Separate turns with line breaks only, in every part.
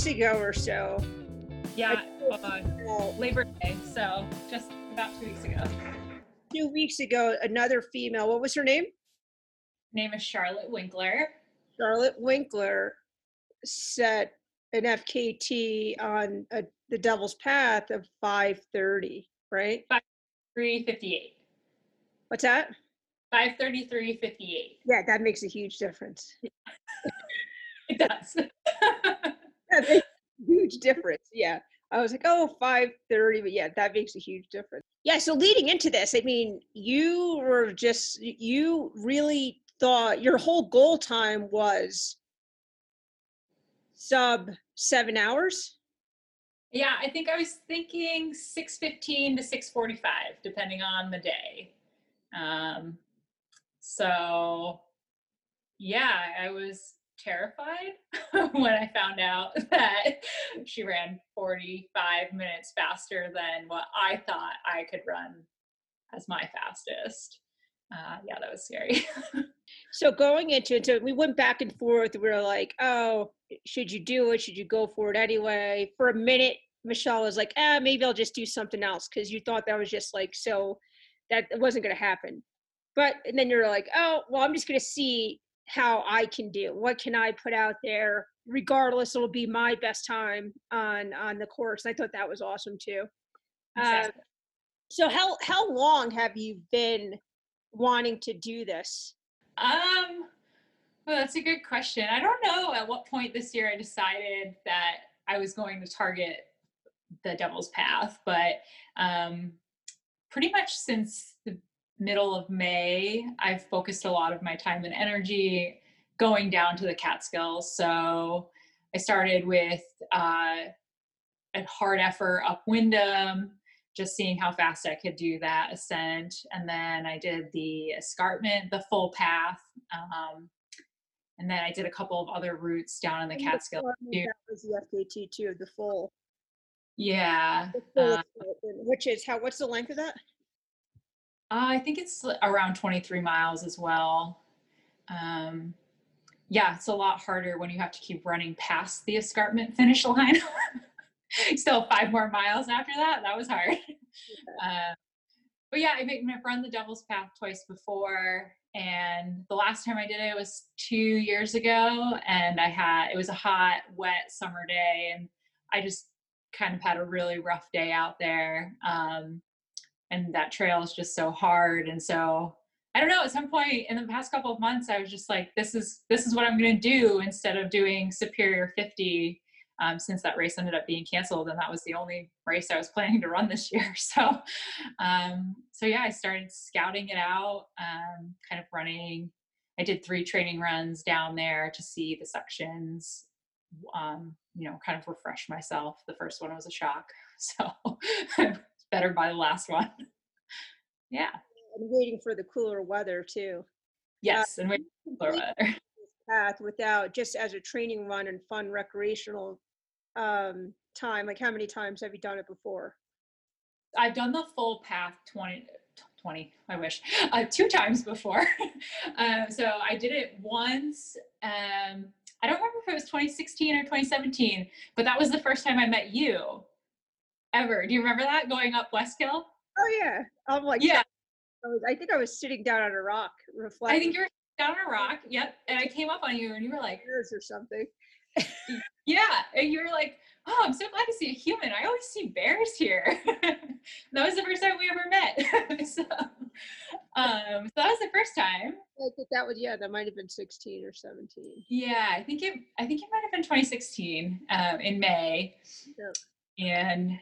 was it two weeks ago or so?
Yeah, uh, Labor Day. So just about two weeks ago.
Two weeks ago, another female. What was her name?
Name is Charlotte Winkler.
Charlotte Winkler set an FKT on a, the Devil's Path of 5:30, right?
358.
What's that?
533.58.
Yeah, that makes a huge difference.
it does.
huge difference. Yeah. I was like, oh, 5.30, but yeah, that makes a huge difference. Yeah, so leading into this, I mean, you were just, you really thought your whole goal time was sub seven hours?
Yeah, I think I was thinking 6.15 to 6.45, depending on the day. Um, so yeah, I was terrified when I found out that she ran 45 minutes faster than what I thought I could run as my fastest. Uh, yeah, that was scary.
so going into it, so we went back and forth. We were like, "Oh, should you do it? Should you go for it anyway?" For a minute, Michelle was like, "Ah, maybe I'll just do something else," because you thought that was just like so that it wasn't going to happen. But and then you're like, "Oh, well, I'm just going to see how I can do. What can I put out there? Regardless, it'll be my best time on on the course." I thought that was awesome too. Exactly. Uh, so how how long have you been wanting to do this?
Um, well, that's a good question. I don't know at what point this year I decided that I was going to target the Devil's Path, but um, pretty much since the middle of May, I've focused a lot of my time and energy going down to the Catskills. So I started with uh, a hard effort up Windham, just seeing how fast I could do that ascent. And then I did the escarpment, the full path. Um, and then I did a couple of other routes down in the Catskills.
That was the FKT too, the full.
Yeah.
The full uh, which is how, what's the length of that?
Uh, I think it's around 23 miles as well. Um, yeah, it's a lot harder when you have to keep running past the escarpment finish line. Still five more miles after that. That was hard. Uh, but yeah, I've run the Devil's Path twice before, and the last time I did it was two years ago, and I had it was a hot, wet summer day, and I just kind of had a really rough day out there. Um, and that trail is just so hard, and so I don't know. At some point in the past couple of months, I was just like, "This is this is what I'm going to do instead of doing Superior 50." um, since that race ended up being canceled and that was the only race I was planning to run this year. So, um, so yeah, I started scouting it out, um, kind of running. I did three training runs down there to see the sections, um, you know, kind of refresh myself. The first one was a shock, so better by the last one. yeah.
And waiting for the cooler weather too.
Yes, uh, and waiting for cooler weather
path without just as a training run and fun recreational um, time? Like, how many times have you done it before?
I've done the full path 20, 20 I wish, uh, two times before. um, so I did it once. Um, I don't remember if it was 2016 or 2017, but that was the first time I met you ever. Do you remember that going up Westkill?
Oh, yeah. I'm like, yeah. I, was, I think I was sitting down on a rock reflecting.
I think you were down on a rock. Yep. And I came up on you and you were like,
or something.
yeah. And you were like, oh, I'm so glad to see a human. I always see bears here. that was the first time we ever met. so, um, so that was the first time.
I think that was yeah, that might have been 16 or 17.
Yeah, I think it. I think it might have been 2016 um, in May. Yep. And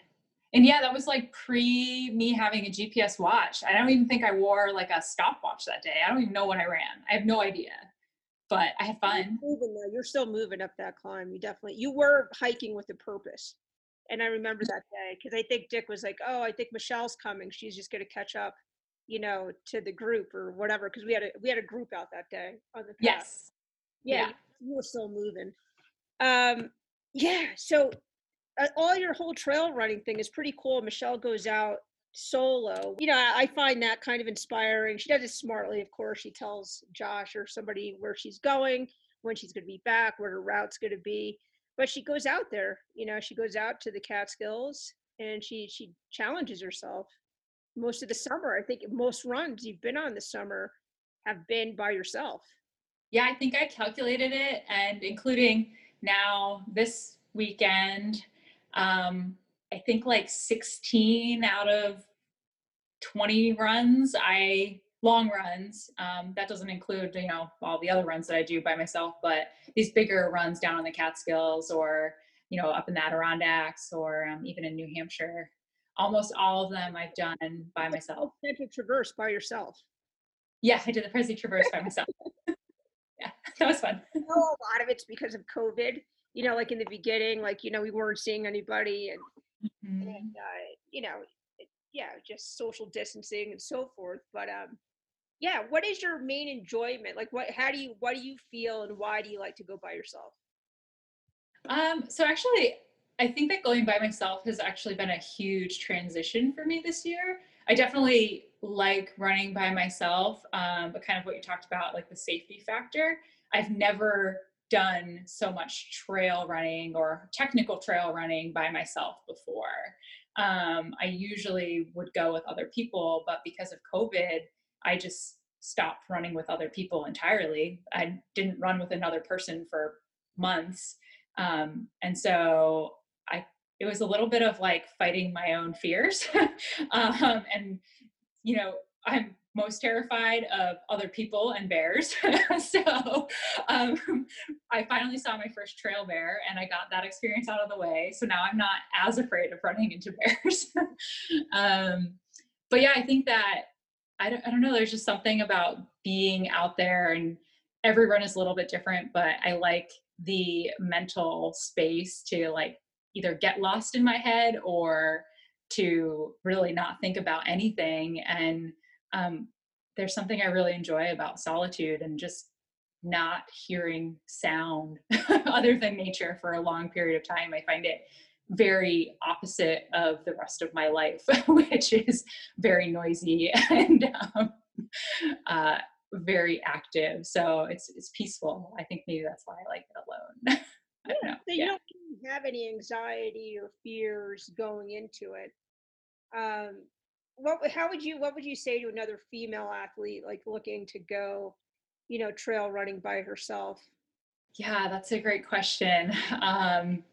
and yeah, that was like pre me having a GPS watch. I don't even think I wore like a stopwatch that day. I don't even know what I ran. I have no idea but I had fun.
You're moving though. You're still moving up that climb. You definitely you were hiking with a purpose. And I remember that day because I think Dick was like, "Oh, I think Michelle's coming. She's just going to catch up, you know, to the group or whatever." Because we had a we had a group out that day on the path.
yes,
yeah, yeah. you were still moving. Um, yeah. So Uh, all your whole trail running thing is pretty cool. Michelle goes out solo. You know, I find that kind of inspiring. She does it smartly, of course. She tells Josh or somebody where she's going, when she's going to be back, where her route's going to be. but she goes out there. You know, she goes out to the Catskills and she she challenges herself. Most of the summer, I think most runs you've been on this summer have been by yourself.
Yeah, I think I calculated it, and including now this weekend, um, I think like 16 out of 20 runs I long runs. Um, that doesn't include, you know, all the other runs that I do by myself, but these bigger runs down in the Catskills or, you know, up in the Adirondacks or um, even in New Hampshire. Almost all of them I've done by myself.
Central Traverse by yourself.
Yeah, I did the Prezi Traverse by myself. yeah, that was fun.
I know a lot of it's because of COVID. You know, like in the beginning, like you know, we weren't seeing anybody, and,
Mm-hmm.
and uh, you know, it, yeah, just social distancing and so forth. But um, yeah, what is your main enjoyment? Like, what? How do you? What do you feel, and why do you like to go by yourself?
Um, so actually, I think that going by myself has actually been a huge transition for me this year. I definitely like running by myself, um, but kind of what you talked about, like the safety factor. I've never done so much trail running or technical trail running by myself before. Um, I usually would go with other people, but because of COVID, I just stopped running with other people entirely. I didn't run with another person for months. Um, and so I, it was a little bit of like fighting my own fears. um, and, you know, I'm most terrified of other people and bears. so um, I finally saw my first trail bear and I got that experience out of the way. So now I'm not as afraid of running into bears. um, but yeah, I think that I don't, I don't know, there's just something about being out there and every run is a little bit different, but I like the mental space to like either get lost in my head or to really not think about anything and um, there's something I really enjoy about solitude and just not hearing sound other than nature for a long period of time. I find it very opposite of the rest of my life, which is very noisy and um, uh, very active. So it's it's peaceful. I think maybe that's why I like it alone. I don't know.
So you don't have any anxiety or fears going into it. Um, what how would you what would you say to another female athlete like looking to go you know trail running by herself?
Yeah that's a great question. Um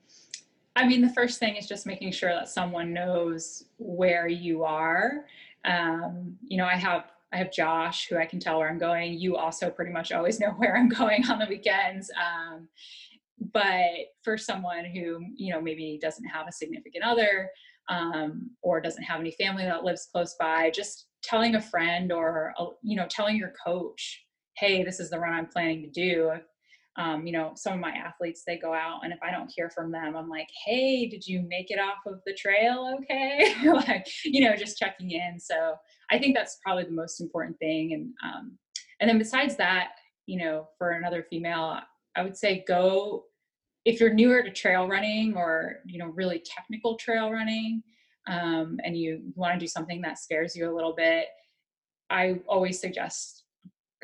i mean the first thing is just making sure that someone knows where you are. Um you know i have i have josh who i can tell where i'm going. You also pretty much always know where i'm going on the weekends. Um but for someone who you know maybe doesn't have a significant other um, or doesn't have any family that lives close by, just telling a friend or uh, you know telling your coach, hey, this is the run I'm planning to do. Um, you know, some of my athletes they go out, and if I don't hear from them, I'm like, hey, did you make it off of the trail? Okay, like you know, just checking in. So I think that's probably the most important thing. And um, and then besides that, you know, for another female, I would say go if you're newer to trail running or you know really technical trail running um, and you want to do something that scares you a little bit i always suggest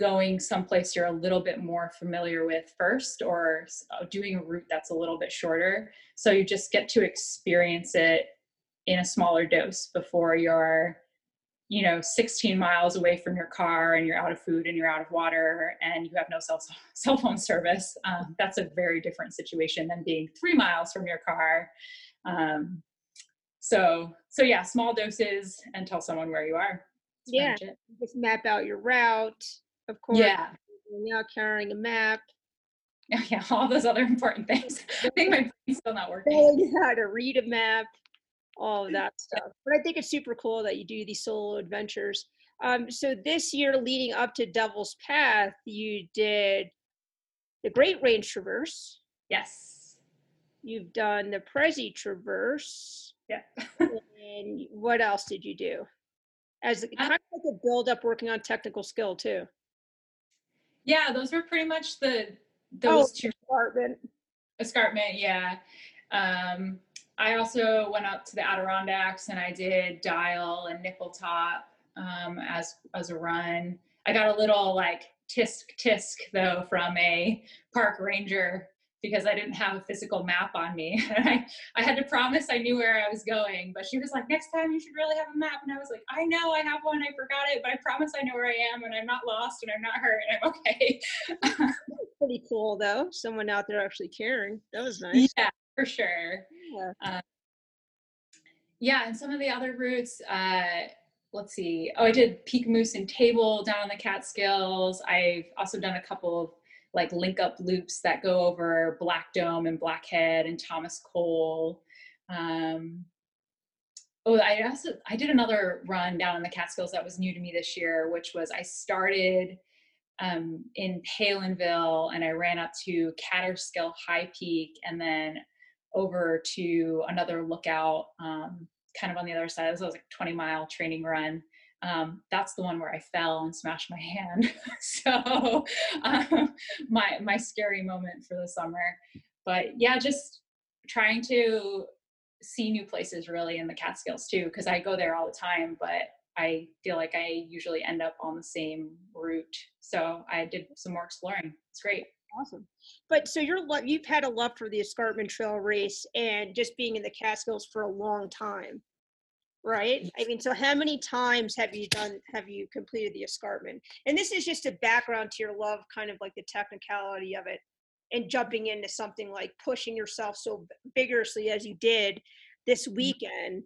going someplace you're a little bit more familiar with first or uh, doing a route that's a little bit shorter. So you just get to experience it in a smaller dose before you're you know 16 miles away from your car and you're out of food and you're out of water and you have no cell, cell phone service um, that's a very different situation than being three miles from your car. Um, so so yeah small doses and tell someone where you are.
That's yeah just map out your route of course.
Yeah.
Now carrying a map.
Yeah, yeah all those other important things. I think my brain's still not working.
How to read a map all of that stuff. But I think it's super cool that you do these solo adventures. Um, so this year, leading up to Devil's Path, you did the Great Range Traverse.
Yes.
You've done the Prezi Traverse.
Yeah.
and what else did you do? As uh kind of like a build up working on technical skill too.
Yeah, those were pretty much the those
oh,
two
escarpment.
Escarpment, yeah. Um, I also went up to the Adirondacks and I did Dial and Nippletop um, as as a run. I got a little like tisk tisk though from a park ranger because I didn't have a physical map on me. I, I had to promise I knew where I was going, but she was like, next time you should really have a map. And I was like, I know I have one, I forgot it, but I promise I know where I am and I'm not lost and I'm not hurt and I'm okay.
Pretty cool though. Someone out there actually caring. That was nice.
Yeah, for sure. Yeah. Um, yeah, and some of the other routes, uh, let's see. Oh, I did Peekamoose and Table down on the Catskills. I've also done a couple of like link up loops that go over Black Dome and Blackhead and Thomas Cole. Um, oh, I also I did another run down in the Catskills that was new to me this year, which was I started um, in Palenville and I ran up to Kaaterskill High Peak and then over to another lookout um, kind of on the other side. This was like a 20 mile training run um, that's the one where I fell and smashed my hand. so um, my my scary moment for the summer. But yeah, just trying to see new places really in the Catskills too, because I go there all the time, but I feel like I usually end up on the same route. So I did some more exploring. It's great.
Awesome. But so you're you've had a love for the escarpment trail race and just being in the Catskills for a long time right i mean so how many times have you done have you completed the escarpment and this is just a background to your love kind of like the technicality of it and jumping into something like pushing yourself so vigorously as you did this mm-hmm. weekend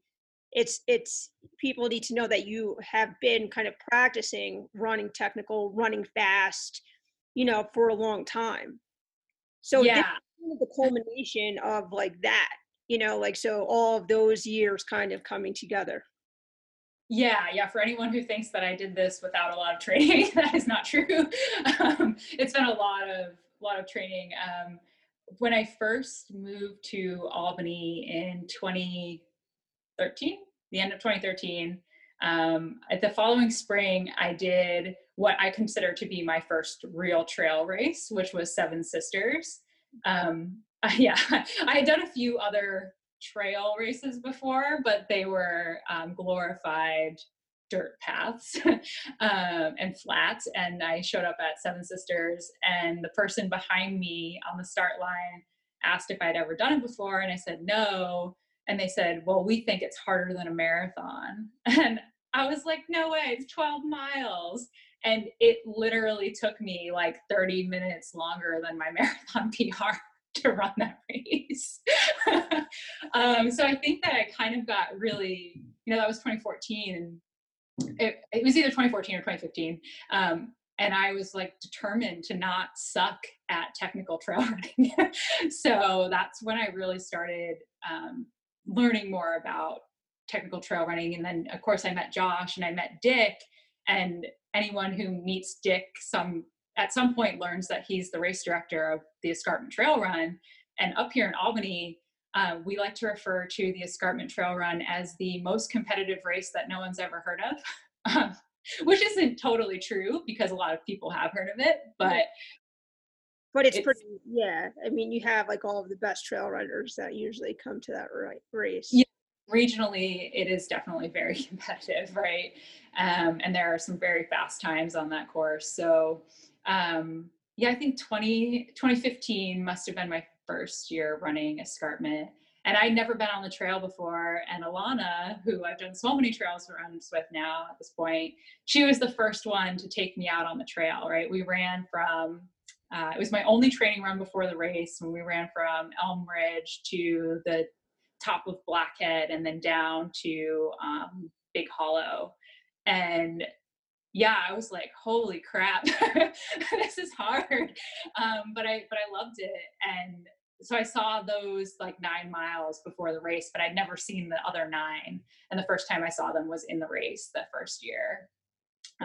it's it's people need to know that you have been kind of practicing running technical running fast you know for a long time. So yeah. the culmination of like that you know like so all of those years kind of coming together.
Yeah yeah for anyone who thinks that i did this without a lot of training that is not true. Um, it's been a lot of lot of training. Um, when i first moved to albany in 2013 the end of 2013 um, at the following spring i did what i consider to be my first real trail race which was seven sisters um, yeah, I had done a few other trail races before, but they were um, glorified dirt paths um, and flats. And I showed up at Seven Sisters, and the person behind me on the start line asked if I'd ever done it before, and I said no. And they said, "Well, we think it's harder than a marathon." And I was like, "No way! It's 12 miles." And it literally took me like 30 minutes longer than my marathon PR to run that race. um, so I think that I kind of got really, you know, that was 2014 and it, it was either 2014 or 2015. Um, and I was like determined to not suck at technical trail running. so that's when I really started um, learning more about technical trail running. And then, of course, I met Josh and I met Dick. And anyone who meets Dick some at some point learns that he's the race director of the Escarpment Trail Run. And up here in Albany, uh, we like to refer to the Escarpment Trail Run as the most competitive race that no one's ever heard of, which isn't totally true because a lot of people have heard of it, but.
But it's, it's pretty, yeah. I mean, you have like all of the best trail runners that usually come to that race.
Yeah, regionally, it is definitely very competitive, right? Um, and there are some very fast times on that course. So, um, yeah, I think 20, 2015 must have been my first year running escarpment. And I'd never been on the trail before. And Alana, who I've done so many trails runs with now at this point, she was the first one to take me out on the trail, right? We ran from, uh, it was my only training run before the race when we ran from Elm Ridge to the top of Blackhead and then down to um, Big Hollow. And yeah, I was like, holy crap, this is hard. Um, but I but I loved it. And so I saw those like nine miles before the race, but I'd never seen the other nine. And the first time I saw them was in the race the first year.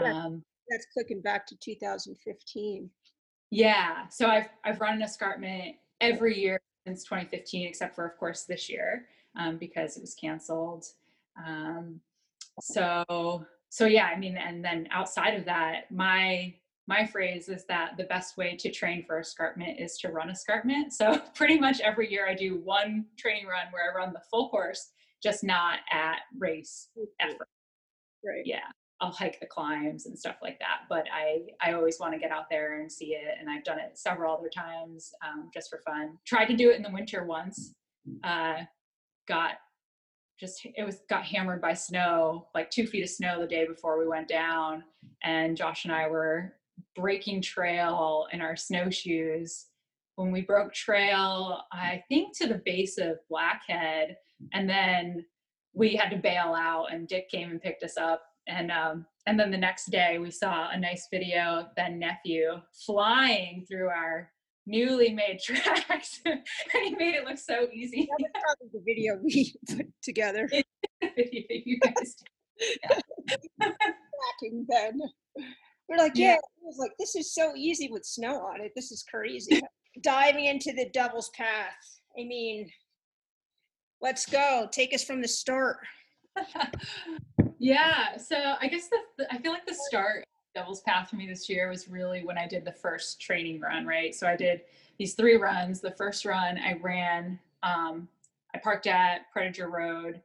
Um, that's clicking back to 2015.
Yeah. So I've I've run an escarpment every year since 2015, except for of course this year um, because it was canceled. Um, so so yeah i mean and then outside of that my my phrase is that the best way to train for escarpment is to run escarpment. So pretty much every year i do one training run where i run the full course just not at race effort.
Right.
Yeah I'll hike the climbs and stuff like that. But I I always want to get out there and see it, and I've done it several other times um, just for fun. Tried to do it in the winter once. Uh, got just it was got hammered by snow, like two feet of snow the day before we went down, and Josh and I were breaking trail in our snowshoes. When we broke trail, I think to the base of Blackhead, and then we had to bail out, and Dick came and picked us up and um, and then the next day we saw a nice video of Ben nephew flying through our newly made tracks, and he made it look so easy.
That was probably the video we put together.
Video you guys,
Tracking Ben. We're like, yeah.
Yeah.
It was like, this is so easy with snow on it. This is crazy. Diving into the Devil's Path. I mean, let's go. Take us from the start.
yeah. So I guess the, I feel like the start Devil's Path for me this year was really when I did the first training run, right? So I did these three runs. The first run I ran, um, I parked at Prediger Road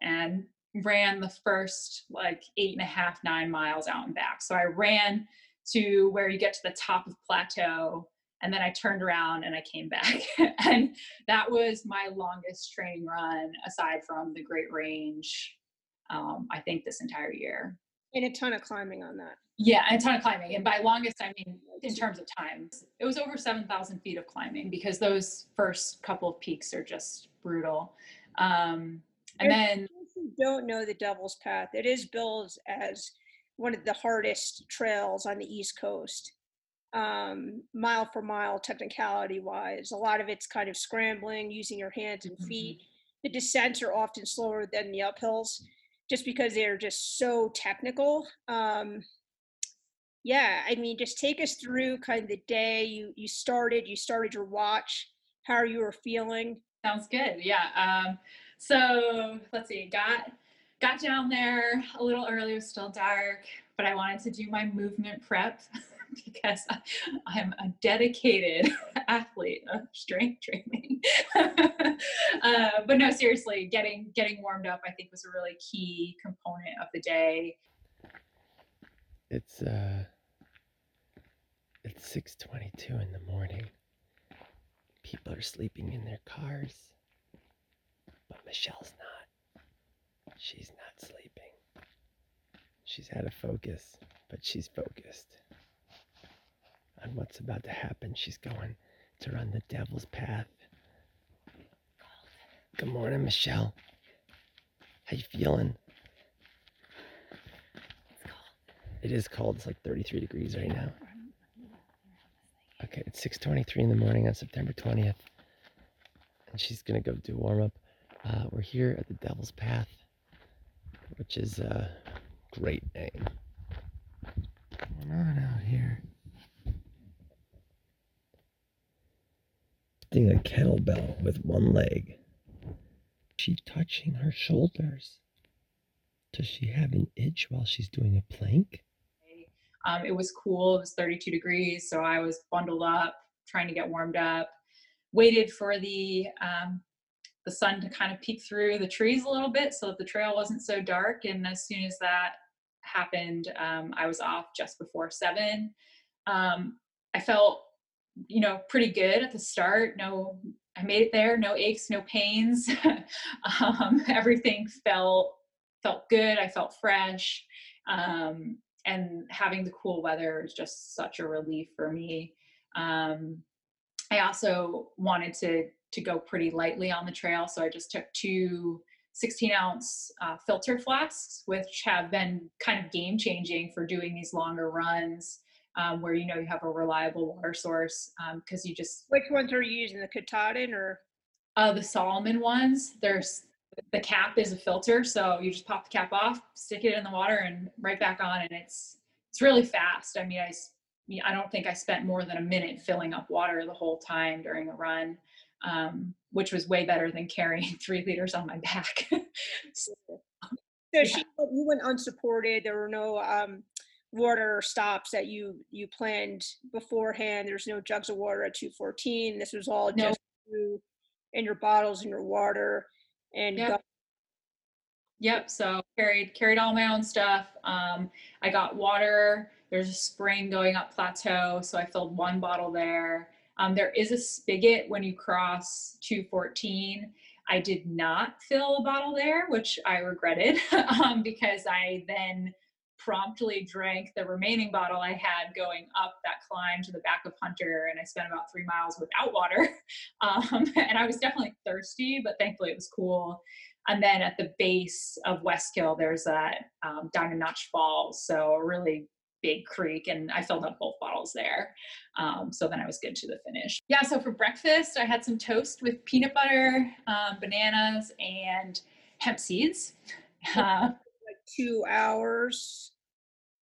and ran the first like eight and a half, nine miles out and back. So I ran to where you get to the top of plateau and then I turned around and I came back. and that was my longest training run aside from the Great Range, um, I think this entire year.
And a ton of climbing on that.
Yeah, and a ton of climbing. And by longest, I mean in terms of time, it was over 7,000 feet of climbing because those first couple of peaks are just brutal. Um, and then,
If you don't know the Devil's Path, it is billed as one of the hardest trails on the East Coast. Um, mile for mile, technicality wise, a lot of it's kind of scrambling, using your hands and feet. The descents are often slower than the uphills, just because they're just so technical. Um, yeah, I mean, just take us through kind of the day you you started. You started your watch, how you were feeling.
Sounds good. Yeah. Um, so let's see. Got got down there a little early. It was still dark, but I wanted to do my movement prep because I, I'm a dedicated athlete of strength training. uh, but no, seriously, getting getting warmed up, I think, was a really key component of the day.
It's uh it's 6:22 in the morning. People are sleeping in their cars. But Michelle's not. She's not sleeping. She's out of focus, but she's focused on what's about to happen. She's going to run the devil's path. Good morning, Michelle. How you feeling? It is cold. It's cold. It's like 33 degrees right now. Okay, it's 6:23 in the morning on September 20th, and she's gonna go do warm up. Uh, we're here at the Devil's Path, which is a great name. What's going on out here? Lifting a kettlebell with one leg. She's touching her shoulders. Does she have an itch while she's doing a plank?
Um, it was cool. It was 32 degrees, so I was bundled up, trying to get warmed up. Waited for the um, the sun to kind of peek through the trees a little bit, so that the trail wasn't so dark. And as soon as that happened, um, I was off just before seven. Um, I felt, you know, pretty good at the start. No, I made it there. No aches, no pains. um, everything felt felt good. I felt fresh. Um, and having the cool weather is just such a relief for me. Um, I also wanted to to go pretty lightly on the trail, so I just took two 16 ounce uh, filter flasks, which have been kind of game changing for doing these longer runs. Um, where you know you have a reliable water source because you just
Which ones are you using? The Katadyn or
uh, the Salomon ones, there's the cap is a filter, so you just pop the cap off, stick it in the water, and right back on, and it's it's really fast. I mean, I I don't think I spent more than a minute filling up water the whole time during a run, um, which was way better than carrying three liters on my back.
So
Yeah.
she, you went unsupported. There were no um, water stops that you you planned beforehand. There's no jugs of water at 214. This was all
No.
just you and your bottles and your water and
Yep. Yep. So carried carried all my own stuff. Um, I got water. There's a spring going up plateau, so I filled one bottle there. Um, there is a spigot when you cross 214. I did not fill a bottle there, which I regretted um, because I then promptly drank the remaining bottle I had going up that climb to the back of Hunter, and I spent about three miles without water. Um, and I was definitely thirsty, but thankfully it was cool. And then at the base of Westkill, there's that um, Diamond Notch Falls, so a really big creek, and I filled up both bottles there. Um, so then I was good to the finish. Yeah, so for breakfast, I had some toast with peanut butter, um, bananas, and hemp seeds. Uh,
Like two hours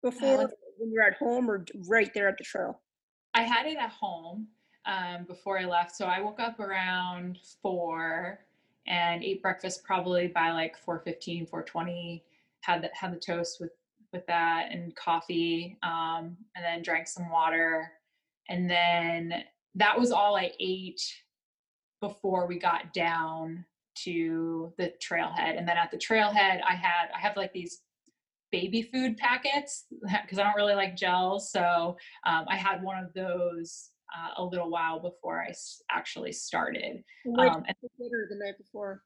before when you're at home or right there at the trail?
I had it at home um, before I left. So I woke up around four and ate breakfast probably by like 4.15, 4.20. Had the, had the toast with, with that and coffee um, and then drank some water. And then that was all I ate before we got down to the trailhead. And then at the trailhead, I had, I have like these baby food packets because I don't really like gels. So um, I had one of those uh, a little while before I s- actually started.
What
Um, and,
you dinner the night before?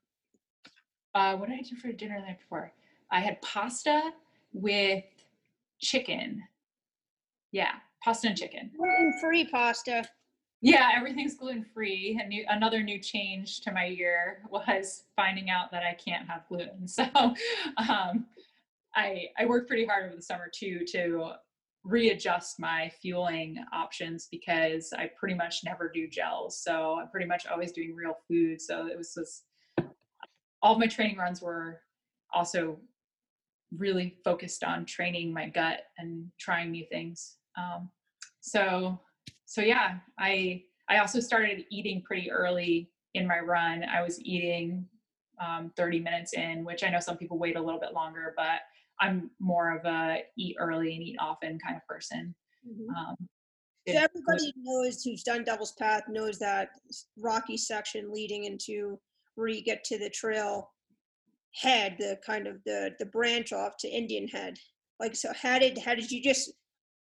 uh, what did I do for dinner the night before? I had pasta with chicken. Yeah, pasta and chicken.
Gluten-free pasta.
Yeah, everything's gluten free. And new, another new change to my year was finding out that I can't have gluten. So um, I I worked pretty hard over the summer too to readjust my fueling options because I pretty much never do gels. So I'm pretty much always doing real food. So it was just all of my training runs were also really focused on training my gut and trying new things. Um, so so yeah, I I also started eating pretty early in my run. I was eating um, 30 minutes in, which I know some people wait a little bit longer, but I'm more of a eat early and eat often kind of person.
Mhm.
Um,
So everybody knows who's done Devil's Path knows that rocky section leading into where you get to the trail head, the kind of the the branch off to Indian Head. Like so, how did how did you just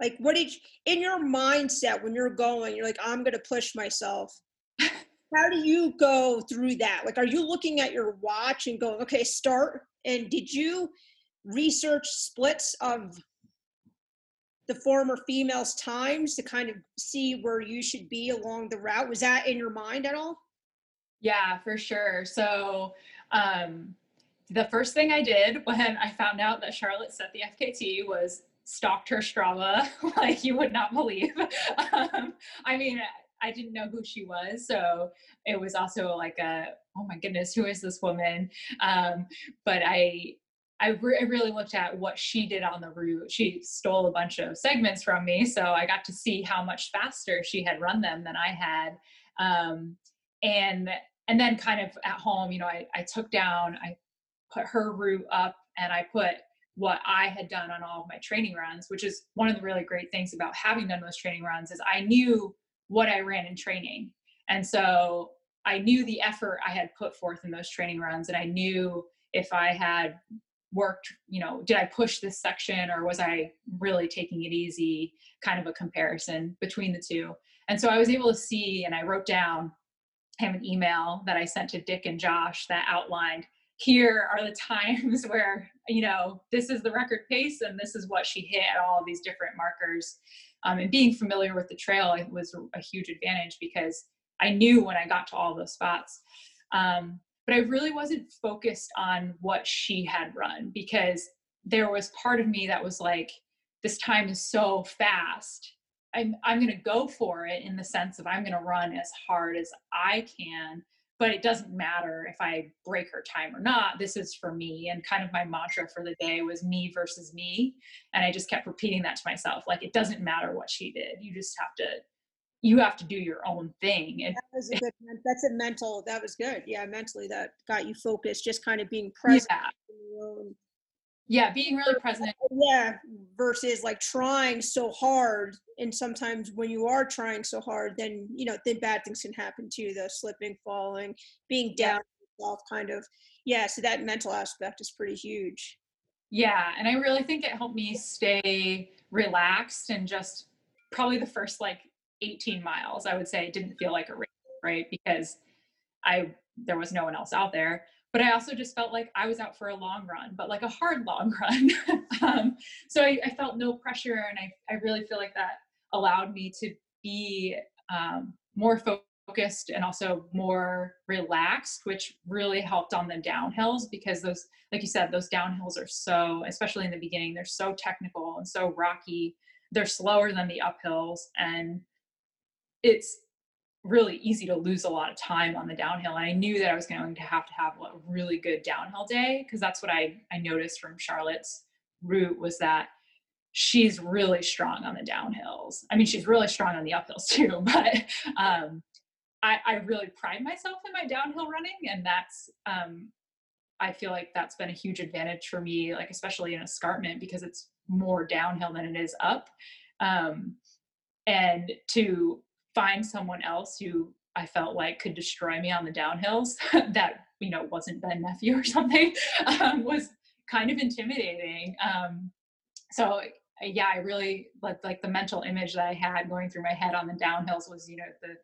like what did you, in your mindset when you're going? You're like, I'm gonna push myself. How do you go through that? Like, are you looking at your watch and going, okay, start? And did you research splits of the former females' times to kind of see where you should be along the route? Was that in your mind at all?
Yeah, for sure. So, um, the first thing I did when I found out that Charlotte set the FKT was stalked her Strava like you would not believe. um, I mean, I didn't know who she was, so it was also like a oh my goodness, who is this woman? Um, but I. I, re- I really looked at what she did on the route. She stole a bunch of segments from me, so I got to see how much faster she had run them than I had. Um, and and then kind of at home you know I, I took down i put her route up and i put what i had done on all of my training runs which is one of the really great things about having done those training runs is i knew what i ran in training and so i knew the effort i had put forth in those training runs and i knew if i had worked you know did i push this section or was i really taking it easy? Kind of a comparison between the two. And so i was able to see and i wrote down I have an email that I sent to Dick and Josh that outlined here are the times where you know this is the record pace and this is what she hit at all of these different markers. Um, and being familiar with the trail was a huge advantage because i knew when i got to all those spots. Um, but i really wasn't focused on what she had run because there was part of me that was like this time is so fast I'm I'm going to go for it in the sense of I'm going to run as hard as I can, but it doesn't matter if I break her time or not. This is for me. And kind of my mantra for the day was me versus me. And I just kept repeating that to myself. Like it doesn't matter what she did. You just have to you have to do your own thing. And
That was a good. That's a mental. That was good. Yeah, mentally that got you focused. Just kind of being present.
yeah, yeah, being really present.
Oh, yeah, versus like trying so hard, and sometimes when you are trying so hard, then you know then bad things can happen too. The slipping, falling, being
Yeah.
down, yourself kind of yeah so that mental aspect is pretty huge
Yeah, and I really think it helped me stay relaxed and just probably the first like 18 miles, I would say, it didn't feel like a race, right? Because I there was no one else out there. But I also just felt like I was out for a long run, but like a hard long run. um, so I, I felt no pressure, and I I really feel like that allowed me to be um, more focused and also more relaxed, which really helped on the downhills because those, like you said, those downhills are so, especially in the beginning, they're so technical and so rocky. They're slower than the uphills, and it's really easy to lose a lot of time on the downhill. And I knew that I was going to have to have a really good downhill day because that's what I, I noticed from Charlotte's route was that she's really strong on the downhills. I mean, she's really strong on the uphills too, but um, I, I really pride myself in my downhill running, and that's um, I feel like that's been a huge advantage for me, like especially in escarpment because it's more downhill than it is up. Um, and to find someone else who I felt like could destroy me on the downhills that you know wasn't Ben Nephew or something um, was kind of intimidating. Um, so yeah, I really like like the mental image that I had going through my head on the downhills was you know the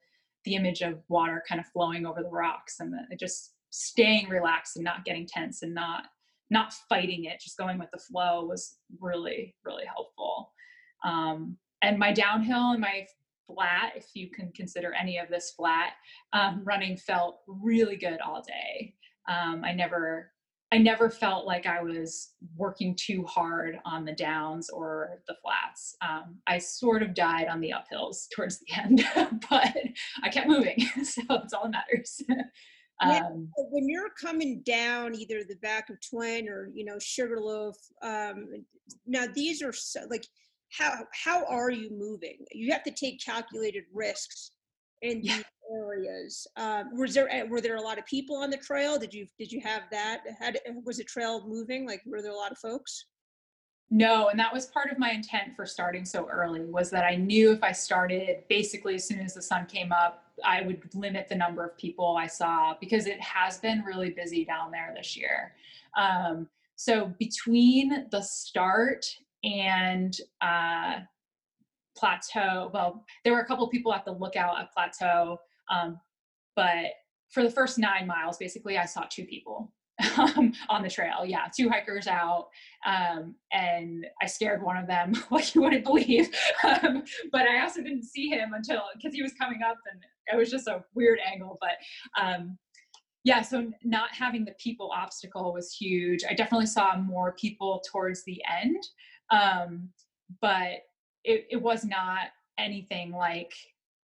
the image of water kind of flowing over the rocks and the, just staying relaxed and not getting tense and not not fighting it, just going with the flow was really really helpful. Um, and my downhill and my flat, if you can consider any of this flat, um, running felt really good all day. Um, I never I never felt like I was working too hard on the downs or the flats. Um, I sort of died on the uphills towards the end, but I kept moving, so that's all that matters.
Um, when you're coming down either the back of Twin or you know Sugarloaf, um, now these are so, like how how are you moving? You have to take calculated risks in yeah. these areas. Um, was there were there a lot of people on the trail? Did you did you have that? Had was the trail moving? Like were there a lot of folks?
No, and that was part of my intent for starting so early was that I knew if I started basically as soon as the sun came up, I would limit the number of people I saw because it has been really busy down there this year. Um, so between the start and uh, Plateau, well, there were a couple people at the lookout at Plateau, um, but for the first nine miles, basically, I saw two people um, on the trail. Yeah, two hikers out, um, and I scared one of them like you wouldn't believe. Um, but I also didn't see him until because he was coming up, and it was just a weird angle. But um, yeah, so not having the people obstacle was huge. I definitely saw more people towards the end, um, but it, it was not anything like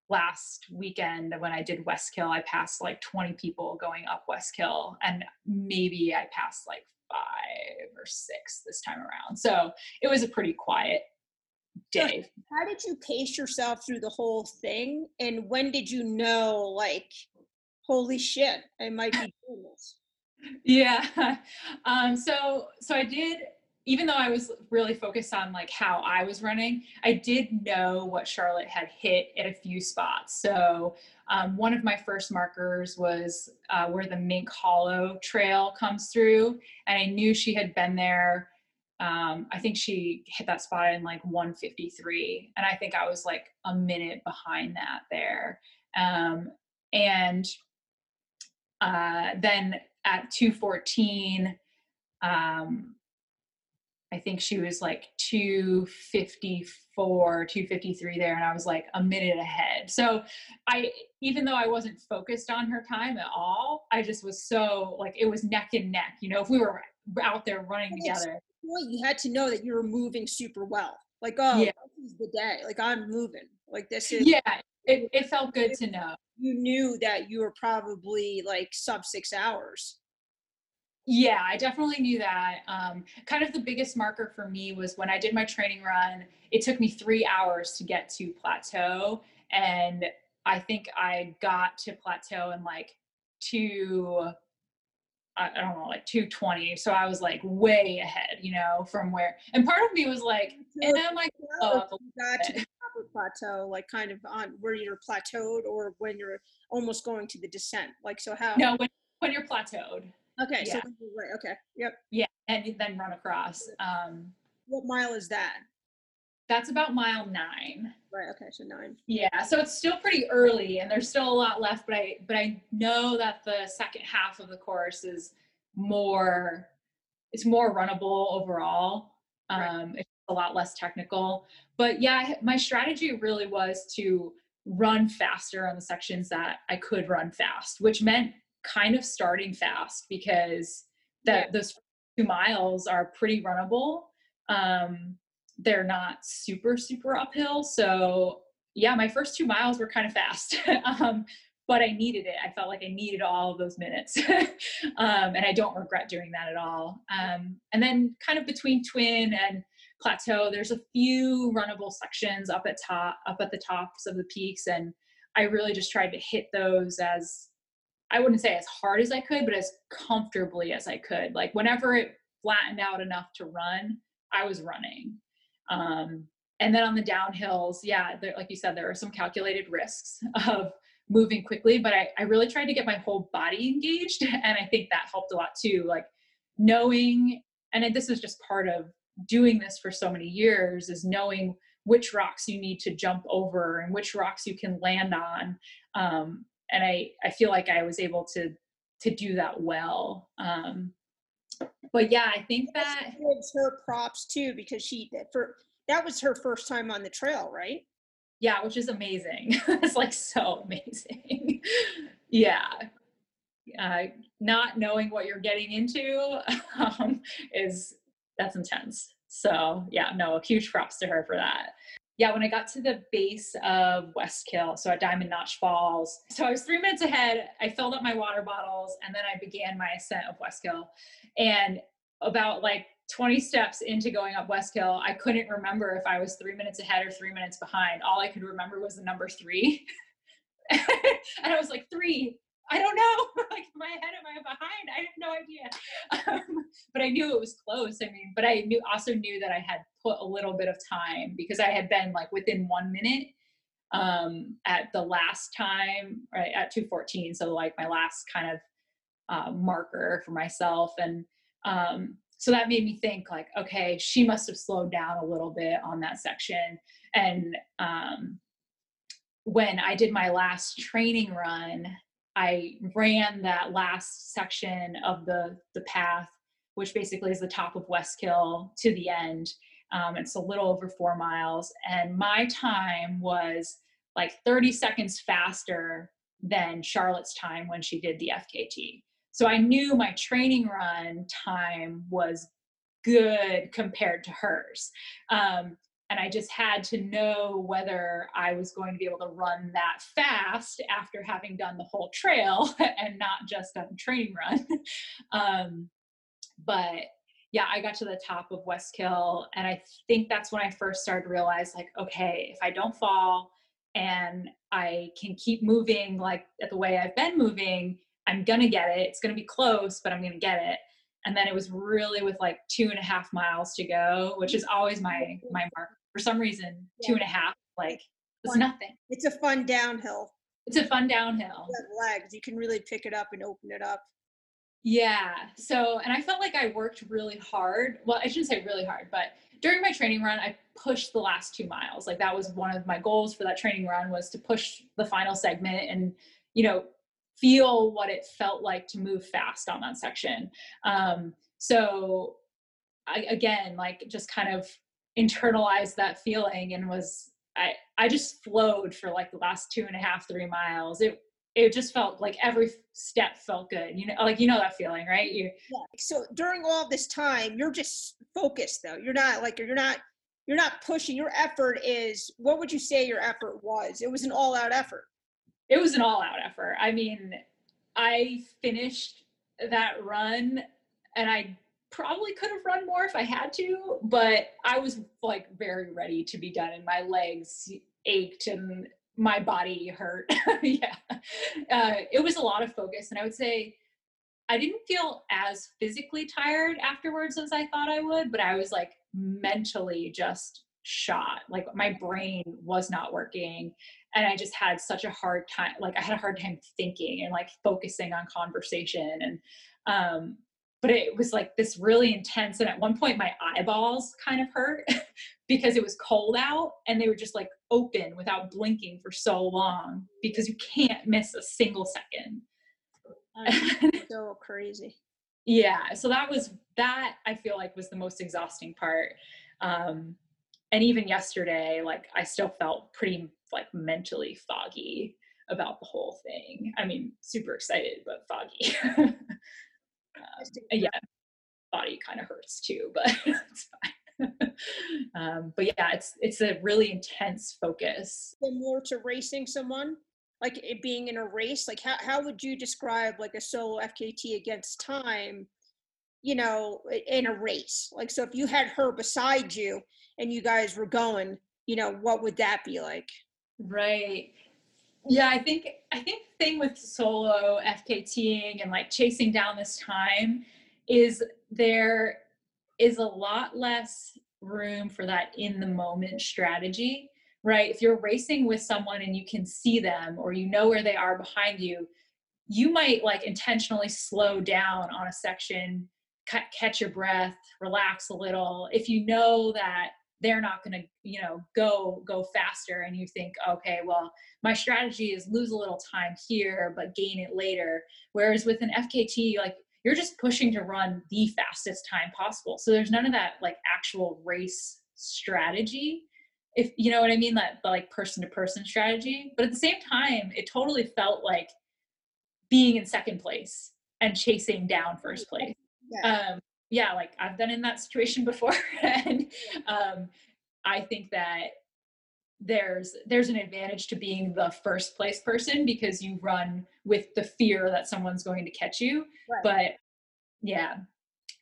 last weekend when I did Westkill, I passed like 20 people going up Westkill, and maybe I passed like five or six this time around. So it was a pretty quiet day. So
how did you pace yourself through the whole thing? And when did you know, like, holy shit, I might be doing this?
yeah. Um, so so I did even though I was really focused on like how I was running, I did know what Charlotte had hit at a few spots. So um, one of my first markers was uh, where the Mink Hollow Trail comes through, and I knew she had been there. Um, I think she hit that spot in like 153, and I think I was like a minute behind that there. Um, and uh, then at 214, um, I think she was like 254, 253 there, and I was like a minute ahead. So I, even though I wasn't focused on her time at all, I just was so like it was neck and neck. You know, if we were out there running together,
you had to know that you were moving super well. Like, oh, yeah. this is the day. Like I'm moving. Like this is.
Yeah, it, it felt good to know.
You knew that you were probably like sub six hours.
Yeah, I definitely knew that. Um, kind of the biggest marker for me was when I did my training run, it took me three hours to get to plateau. And I think I got to plateau in like two, I don't know, like 220. So I was like way ahead, you know, from where, and part of me was like, and I'm like, oh,
got to the plateau, like kind of on where you're plateaued or when you're almost going to the descent. Like, so how?
No, when when you're plateaued.
Okay, so
Yeah.
right, okay, yep.
Yeah, and then run across. Um,
What mile is that?
that's about mile nine.
Right, okay, so nine.
Yeah, so it's still pretty early, and there's still a lot left. But I, but I know that the second half of the course is more, it's more runnable overall.
Right.
Um, it's a lot less technical. But yeah, my strategy really was to run faster on the sections that I could run fast, which meant kind of starting fast because that
Yeah.
those two miles are pretty runnable. Um, they're not super super uphill so yeah my first two miles were kind of fast um, but i needed it i felt like i needed all of those minutes um, and i don't regret doing that at all um, and then kind of between twin and plateau there's a few runnable sections up at top up at the tops of the peaks and i really just tried to hit those as i wouldn't say as hard as i could but as comfortably as i could like whenever it flattened out enough to run i was running um, and then on the downhills, yeah, there, like you said, there are some calculated risks of moving quickly, but I, I really tried to get my whole body engaged. And I think that helped a lot too. Like knowing, and this is just part of doing this for so many years, is knowing which rocks you need to jump over and which rocks you can land on. Um, and I, I feel like I was able to to do that well. Um, but yeah, I think that
Gives her props too, because she, that for, that was her first time on the trail, right?
yeah which is amazing it's like so amazing yeah uh, not knowing what you're getting into um, is that's intense so yeah no huge props to her for that yeah when i got to the base of westkill so at diamond notch falls so i was three minutes ahead i filled up my water bottles and then i began my ascent of westkill and about like 20 steps into going up Westkill, I couldn't remember if I was three minutes ahead or three minutes behind. All I could remember was the number three. and I was like, three, I don't know. like, am I ahead? Am I behind? I have no idea. Um, but I knew it was close. I mean, but I knew also knew that I had put a little bit of time because I had been like within one minute um, at the last time, right at 214. So like my last kind of uh, marker for myself. And um, so that made me think like okay she must have slowed down a little bit on that section and um, when i did my last training run i ran that last section of the the path which basically is the top of westkill to the end um, it's a little over four miles and my time was like 30 seconds faster than charlotte's time when she did the fkt so I knew my training run time was good compared to hers. Um, and I just had to know whether I was going to be able to run that fast after having done the whole trail and not just the training run. um, but yeah, I got to the top of Westkill, and I think that's when I first started to realize, like, okay, if I don't fall and I can keep moving like the way I've been moving, I'm gonna get it. It's gonna be close, but I'm gonna get it. And then it was really with like two and a half miles to go, which is always my my mark. For some reason, two and a half, like it's
Fun.
nothing.
It's a fun downhill.
It's a fun downhill.
Legs. You can really pick it up and open it up.
Yeah. So, and I felt like I worked really hard. Well, I shouldn't say really hard, but during my training run, I pushed the last two miles. Like that was one of my goals for that training run was to push the final segment and, you know, feel what it felt like to move fast on that section. Um, so I, again, like just kind of internalized that feeling and was, I, I just flowed for like the last two and a half, three miles. It, it just felt like every step felt good. You know, like, you know, that feeling, right? You,
Yeah. So during all this time, you're just focused though. You're not like you're not you're not pushing. Your effort is what would you say your effort was? It was an all out effort.
It was an all out effort. I mean, I finished that run and I probably could have run more if I had to, but I was like very ready to be done and my legs ached and my body hurt. yeah. Uh, it was a lot of focus. And I would say I didn't feel as physically tired afterwards as I thought I would, but I was like mentally just shot. Like my brain was not working. And I just had such a hard time, like I had a hard time thinking and like focusing on conversation. And, um, but it was like this really intense. And at one point, my eyeballs kind of hurt because it was cold out and they were just like open without blinking for so long because you can't miss a single second.
so crazy.
Yeah. So that was, that I feel like was the most exhausting part. Um, and even yesterday like i still felt pretty like mentally foggy about the whole thing. I mean super excited but foggy. Um, yeah body kind of hurts too but it's fine. Um, but yeah it's it's a really intense focus.
Similar to racing someone? Like it being in a race? Like how, how would you describe like a solo fkt against time you know in a race? Like so if you had her beside you and you guys were going, you know, what would that be like?
Right. Yeah, I think I think the thing with solo FKTing and like chasing down this time is there is a lot less room for that in the moment strategy, right? If you're racing with someone and you can see them or you know where they are behind you, you might like intentionally slow down on a section, catch your breath, relax a little. If you know that they're not going to you know go go faster and you think okay well my strategy is lose a little time here but gain it later. Whereas with an fkt like you're just pushing to run the fastest time possible. So there's none of that like actual race strategy if you know what i mean? That like person to person strategy. But at the same time it totally felt like being in second place and chasing down first place. Yeah. um yeah, like I've been in that situation before, and um, I think that there's there's an advantage to being the first place person because you run with the fear that someone's going to catch you. Right. But yeah,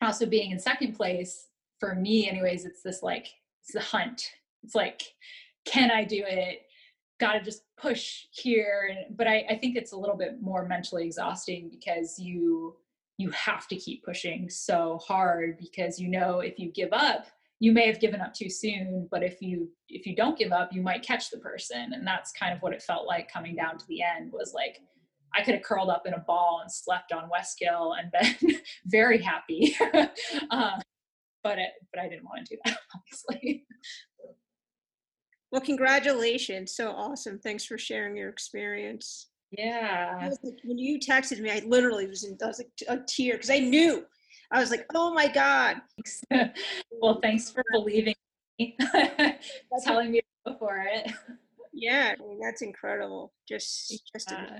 also being in second place for me, anyways, it's this like it's the hunt. It's like, can I do it? Got to just push here, but I, I think it's a little bit more mentally exhausting because you you have to keep pushing so hard because you know if you give up you may have given up too soon but if you if you don't give up you might catch the person. And that's kind of what it felt like coming down to the end was like i could have curled up in a ball and slept on westkill and been very happy. Uh, but it, but i didn't want to do that obviously
well congratulations. So awesome. Thanks for sharing your experience
yeah.
Like, when you texted me, I literally was in I was like a tear because I knew. I was like, oh my God.
well, thanks for believing me, telling me before it.
Yeah, I mean, that's incredible. Just, just. Yeah.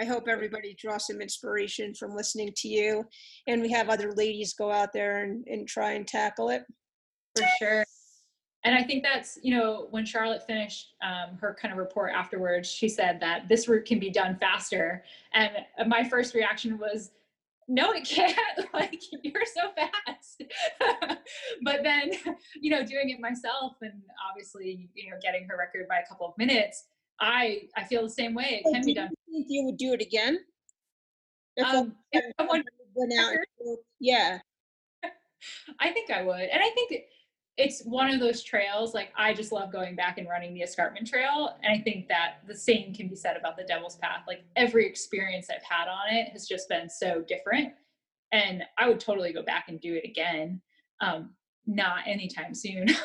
I hope everybody draws some inspiration from listening to you, and we have other ladies go out there and, and try and tackle it.
For sure and I think that's, you know, when Charlotte finished um, her kind of report afterwards, she said that this route can be done faster. And my first reaction was, no, it can't. like, you're so fast. but then, you know, doing it myself and obviously, you know, getting her record by a couple of minutes, I I feel the same way. It can be done.
You think you would do it again?
Um, if someone
went out, yeah.
I think I would, and I think it's one of those trails like i just love going back and running the escarpment trail and i think that the same can be said about the devil's path. Like every experience i've had on it has just been so different and i would totally go back and do it again um not anytime soon.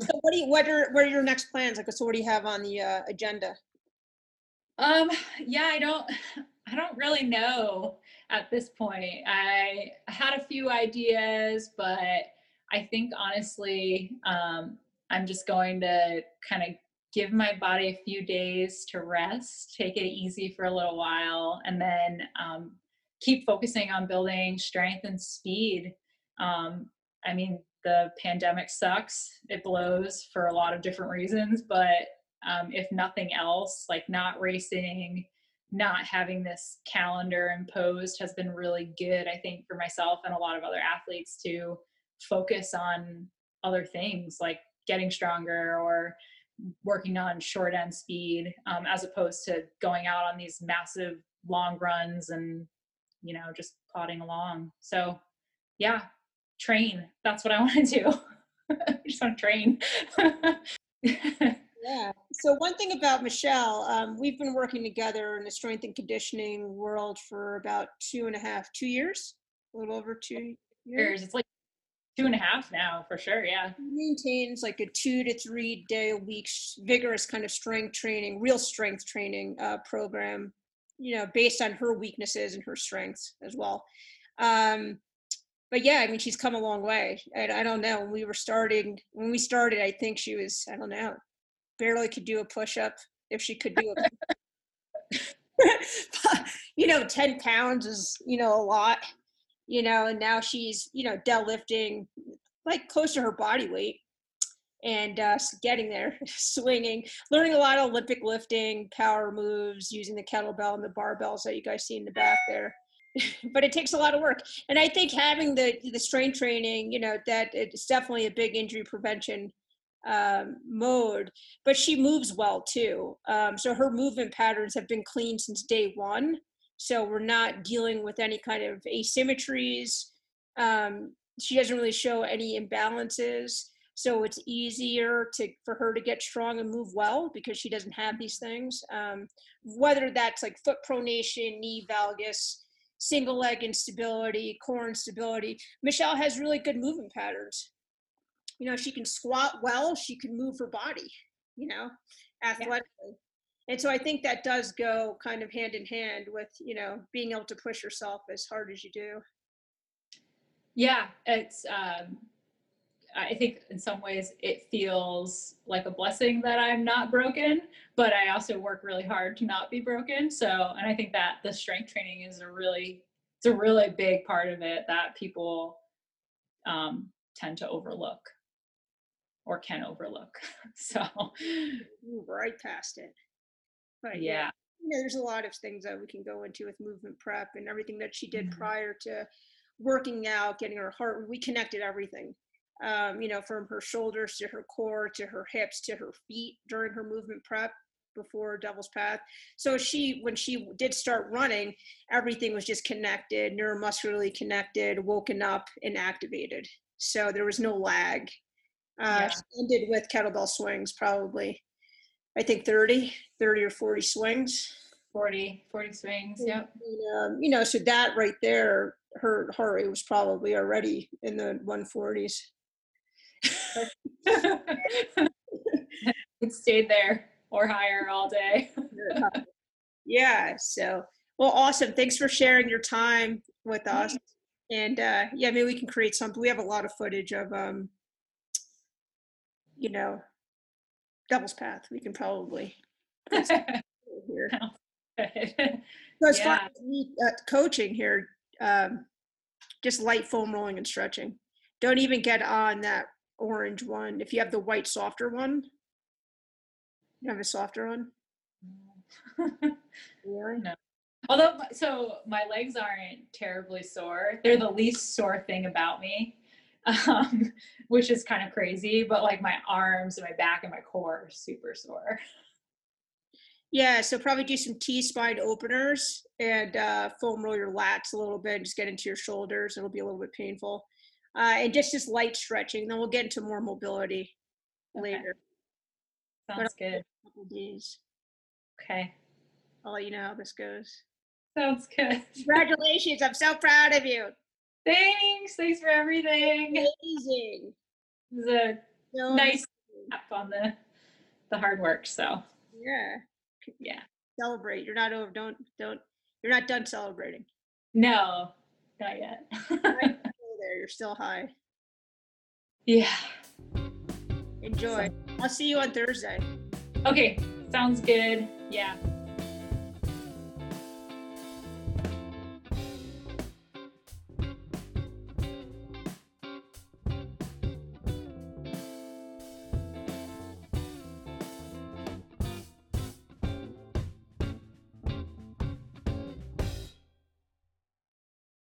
So what do you what are what are your next plans? Like so what do you have on the uh, agenda?
Um yeah i don't i don't really know at this point. I had a few ideas but I think honestly, um, I'm just going to kind of give my body a few days to rest, take it easy for a little while, and then um, keep focusing on building strength and speed. Um, I mean, the pandemic sucks, it blows for a lot of different reasons, but um, if nothing else, like not racing, not having this calendar imposed has been really good, I think, for myself and a lot of other athletes too focus on other things like getting stronger or working on short end speed um, as opposed to going out on these massive long runs and you know just plodding along so yeah train that's what i want to do Just want to train.
Yeah. So one thing about Michelle, um, we've been working together in the strength and conditioning world for about two and a half, two years, a little over two. Years.
It's like two and a half now for sure. Yeah.
Maintains like a two to three day a week vigorous kind of strength training, real strength training uh, program, you know, based on her weaknesses and her strengths as well. Um, but yeah, I mean, she's come a long way. And I don't know, when we were starting, when we started, I think she was, I don't know, barely could do a push up if she could do it. you know, 10 pounds is, you know, a lot, you know, and now she's, you know, deadlifting like close to her body weight and uh, getting there, swinging, learning a lot of Olympic lifting, power moves, using the kettlebell and the barbells that you guys see in the back there. but it takes a lot of work, and I think having the the strength training, you know, that it's definitely a big injury prevention um, mode. But she moves well too, um, so her movement patterns have been clean since day one. So we're not dealing with any kind of asymmetries. Um, she doesn't really show any imbalances. So it's easier to for her to get strong and move well because she doesn't have these things. Um, whether that's like foot pronation knee valgus single leg instability core instability michelle has really good movement patterns. You know she can squat well she can move her body you know athletically and so i think that does go kind of hand in hand with you know being able to push yourself as hard as you do
Yeah. It's, um, I think in some ways it feels like a blessing that I'm not broken, but I also work really hard to not be broken. So, and I think that the strength training is a really, it's a really big part of it that people um, tend to overlook or can overlook. So,
right past it but
yeah.
you know, there's a lot of things that we can go into with movement prep and everything that she did
Mhm.
prior to working out, getting her heart. We connected everything, um, you know, from her shoulders to her core to her hips to her feet during her movement prep before Devil's Path. So she, when she did start running, everything was just connected, neuromuscularly connected, woken up and activated. So there was no lag. Uh,
Yeah.
She ended with kettlebell swings, probably. I think 30, 30 or 40 swings.
40, 40 swings. Yep.
And, um, you know, so that right there, her heart rate was probably already in the 140s.
it stayed there or higher all day.
yeah. So, well, awesome. Thanks for sharing your time with us. And uh, yeah, maybe we can create something. We have a lot of footage of, um, you know, Devil's Path. We can probably put here. So as far
Yeah.
as me, uh, coaching here, um, just light foam rolling and stretching. Don't even get on that orange one. If you have the white softer one, you have a softer one. Really?
No. Although, so my legs aren't terribly sore. They're the least sore thing about me, um, which is kind of crazy. But like my arms and my back and my core are super sore.
Yeah. So probably do some T spine openers and uh, foam roll your lats a little bit. And just get into your shoulders. It'll be a little bit painful. Uh, and just just light stretching. Then we'll get into more mobility
Okay.
later.
Sounds good.
Couple days.
Okay.
I'll let you know how this goes.
Sounds good.
Congratulations! I'm so proud of you.
Thanks. Thanks for everything.
Amazing.
It was a
So
nice tap on the the hard work. So
Yeah.
yeah.
Celebrate. You're not over. Don't don't. You're not done celebrating.
No, not yet.
There. You're still high.
yeah.
Enjoy. I'll see you on Thursday.
Okay. Sounds good. Yeah.